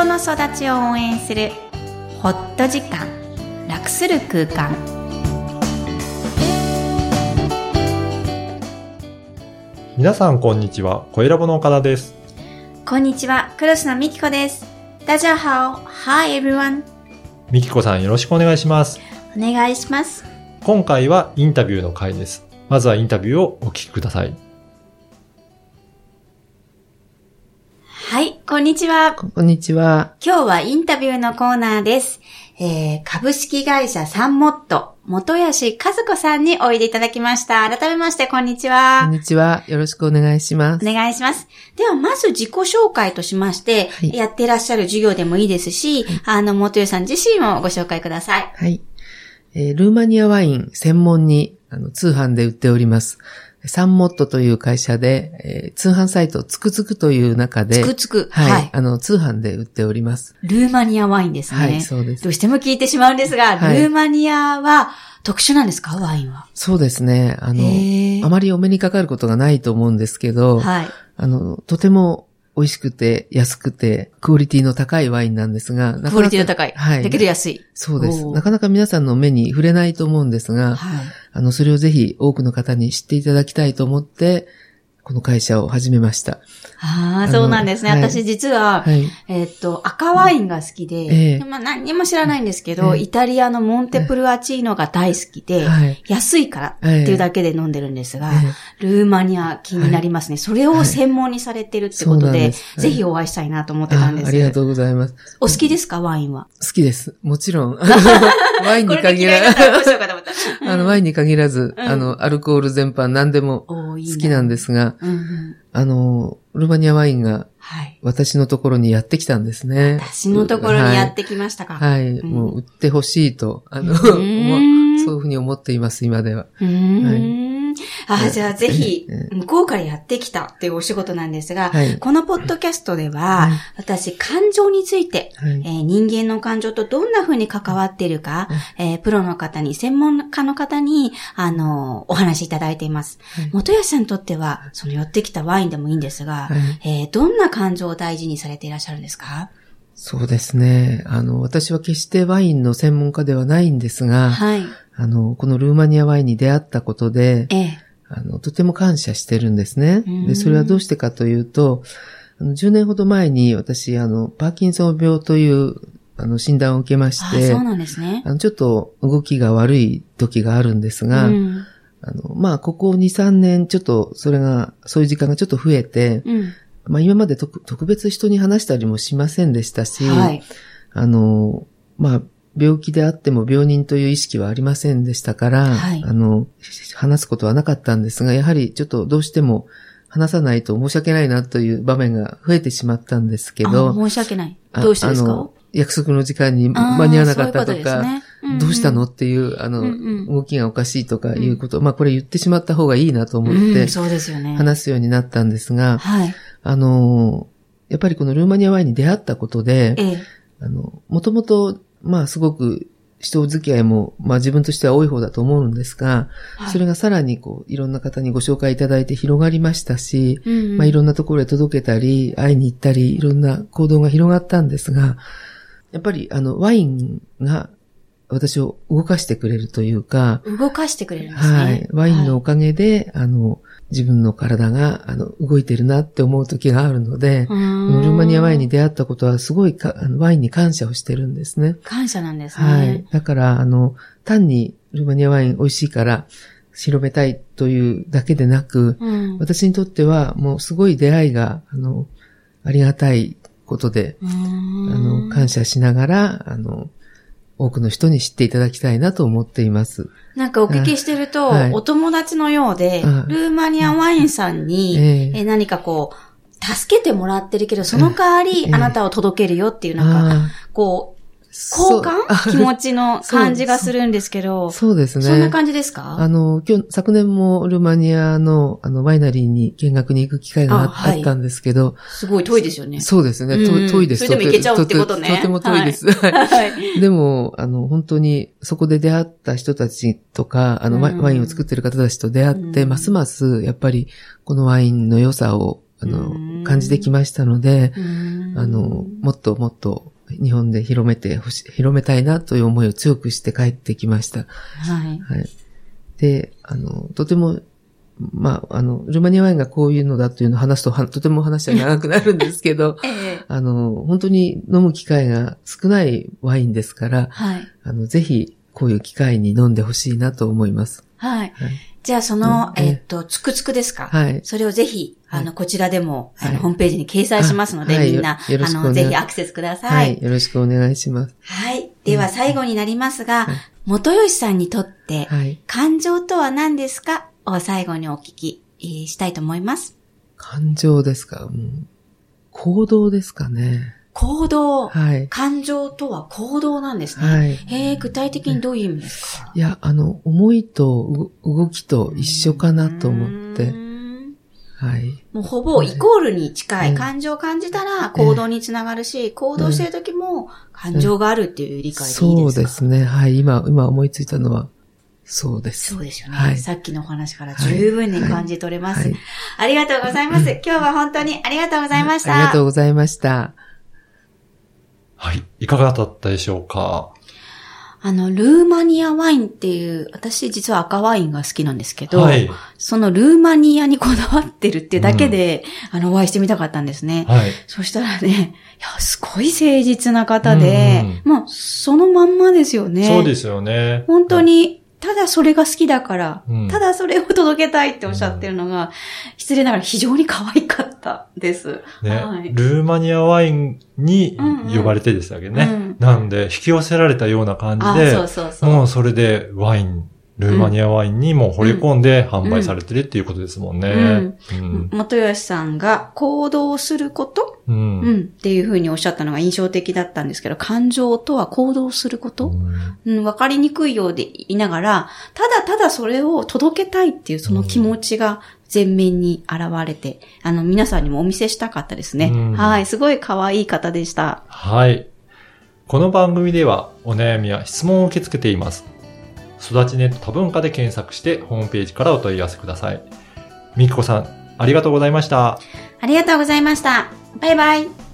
人の育ちを応援するホット時間楽する空間皆さんこんにちは、小ラボの岡田です。こんにちはクロスのみきこです大家好 Hi everyone みきこさんよろしくお願いします。お願いします今回はインタビューの回です。まずはインタビューをお聞きください。こんにちはこんにちは。今日はインタビューのコーナーです。えー、株式会社サンモット、元吉和子さんにおいでいただきました。改めまして、こんにちこはん。にちは。よろしくお願いします。お願いします。では、まず自己紹介としまして、はいやってらっしゃる授業でもいいですし、あの、元吉さん自身もご紹介ください。はい。えールーマニアワイン専門にあの通販で売っております。サンモットという会社で、えー通販サイトつくつくという中で、つくつく。はい、はい。あの、通販で売っております。ルーマニアワインですね。はい、そうですど。うしても聞いてしまうんですが、はいルーマニアは特殊なんですか？ワインは。そうですね。あの、あまりお目にかかることがないと思うんですけど、はい。あの、とても美味しくて、安くて、クオリティの高いワインなんですが、なかなかクオリティの高い。はい。だけど安い。そうです。なかなか皆さんの目に触れないと思うんですが、はい。あの、それをぜひ多くの方に知っていただきたいと思って、この会社を始めました。ああ、そうなんですね。はい私実は、はい。えっと、赤ワインが好きで、ええまあ何にも知らないんですけど、ええイタリアのモンテプルアチーノが大好きで、はい。安いからっていうだけで飲んでるんですが、えルーマニア気になりますね。それを専門にされてるってことで、ぜひお会いしたいなと思ってえたんです。あありがとうございます。お好きですかワインは？好きです。もちろん。ワインにこれで限ら嫌いだったらどうしようかと思った。あの、ワインに限らず、うんあの、アルコール全般何でも好きなんですが。あの、ルーマニアワインがはい。私のところにやってきたんですね。私のところにやってきましたか。はい。もう売ってほしいと、あの、そういうふうに思っています、今では。ん。あ、じゃあぜひえ、向こうからやってきたっていうお仕事なんですが、はい。このポッドキャストでは、はい私、感情について、はい。えー人間の感情とどんな風に関わっているか、えープロの方に、専門家の方に、あの、お話しいただいています。はい。元吉さんにとっては、その寄ってきたワインでもいいんですが、はい。えーどんな感情を大事にされていらっしゃるんですか？そうですね。あの、私は決してワインの専門家ではないんですが、はい。あの、このルーマニアワインに出会ったことで、ええあの、とても感謝してるんですねうん。で、それはどうしてかというと、あの10年ほど前に私、あの、パーキンソン病という、あの、診断を受けましあ、て、そうなんですね。あの、ちょっと動きが悪い時があるんですが、うん。あの、まあ、ここ2、3年、ちょっと、それが、そういう時間がちょっと増えて、うん。まあ、今まで特特別人に話したりもしませんでしたし、はい。あの、まあ、病気であっても病人という意識はありませんでしたから、はいあの、話すことはなかったんですが、やはりちょっとどうしても話さないと申し訳ないなという場面が増えてしまったんですけあど、申し訳ない。あどうしてですか？約束の時間に間に合わなかったとか、そういうことですねうんうんどうしたのっていう、あの、うんうん動きがおかしいとかいうこと、まあこれ言ってしまった方がいいなと思ってうん、そうですよね。話すようになったんですが、はい。あの、やっぱりこのルーマニアワインに出会ったことで、ええ。あの、もともと、まあすごく人付き合いも、まあ自分としては多い方だと思うんですが、はいそれがさらにこう、いろんな方にご紹介いただいて広がりましたし、うんうんまあいろんなところへ届けたり、会いに行ったり、いろんな行動が広がったんですが、やっぱりあの、ワインが私を動かしてくれるというか、動かしてくれるんですね。はい。ワインのおかげで、あの、自分の体が、あの、動いてるなって思う時があるので、ルーマニアワインに出会ったことはすごいかあのワインに感謝をしてるんですね。感謝なんですはいね。。だから、あの、単にルーマニアワイン美味しいから広めたいというだけでなく、うん。私にとってはもうすごい出会いが、あの、ありがたいことで、あんの、感謝しながら、あの、多くの人に知っていただきたいなと思っています。なんかお聞きしてると、はい。お友達のようで、うんルーマニアワインさんに、ええ。え何かこう、助けてもらってるけど、その代わりええ。あなたを届けるよっていう、なんか、あこう交換？気持ちの感じがするんですけど、そう。ですね。そんな感じですか？あの、今日、昨年もルーマニアの、あの、ワイナリーに見学に行く機会がああはい。あったんですけど、すごい遠いですよね。そうですね、うん。と遠いです。それでも行けちゃうってことね。とても遠いです。はい。はい。でも、あの、本当に、そこで出会った人たちとか、あの、ワイうん。ワインを作ってる方たちと出会って、うんますます、やっぱり、このワインの良さを、あうん。の、感じてきましたので、あの、もっともっと日本で広めてほし、広めたいなという思いを強くして帰ってきました。はい。はい。で、あの、とても、まあ、あの、ルーマニアワインがこういうのだというのを話すとは、とても話は長くなるんですけど、ええあの、本当に飲む機会が少ないワインですから、はい。あの、ぜひ、こういう機会に飲んでほしいなと思います。はい。はい。じゃあ、その、うんえっと、つくつくですか？はい。それをぜひ、はいあの、こちらでも、あの、はいホームページに掲載しますので、みんな、あの、ぜひアクセスくださ。はいい。よろしくお願いします。はい。では、最後になりますがはい、元吉さんにとって、はい。感情とは何ですか？を最後にお聞きえーしたいと思います。感情ですか、うん、行動ですかね。行動。はい。感情とは行動なんですね。はい。へえ、具体的にどういう意味ですか？いや、あの、思いとう動きと一緒かなと思っうてはい。もうほぼイコールに近い。うん感情を感じたら行動につながるし、行動してる時も感情があるっていう理解でいいそうですか？ですね。はい。今、今思いついたのは、そうです。そうですよね、はいさっきのお話から十分に感じ取れます。はい。ありがとうございます。今日は本当にありがとうございました。ありがとうございました。はい。いかがだったでしょうか？あの、ルーマニアワインっていう、私実は赤ワインが好きなんですけど、はい。そのルーマニアにこだわってるっていうだけで、あの、お会いしてみたかったんですね。はい。そしたらね、いや、すごい誠実な方で、まあ、そのまんまですよね。そうですよね。本当に、ただそれが好きだから、うんただそれを届けたいっておっしゃってるのが、失礼ながら非常に可愛かったです。ね、はい。ルーマニアワインにうんうん呼ばれてでしたけどね。うんなんで、引き寄せられたような感あじで、そうそうそう。もうそれでワイン、ルーマニアワインにも惚れ込んで販売されてるっていうことですもんね。うん。元吉さんが行動すること、うん。うん、っていうふうにおっしゃったのが印象的だったんですけど、感情とは行動すること、うんうん、わかりにくいようでいながら、ただただそれを届けたいっていうその気持ちが前面に現れて、あの、皆さんにもお見せしたかったですね。うんはい、すごい可愛い方でした。はい。この番組ではお悩みや質問を受け付けています。育ちネット多文化で検索してホームページからお問い合わせください。みきこさん、ありがとうございました。ありがとうございました。バイバイ。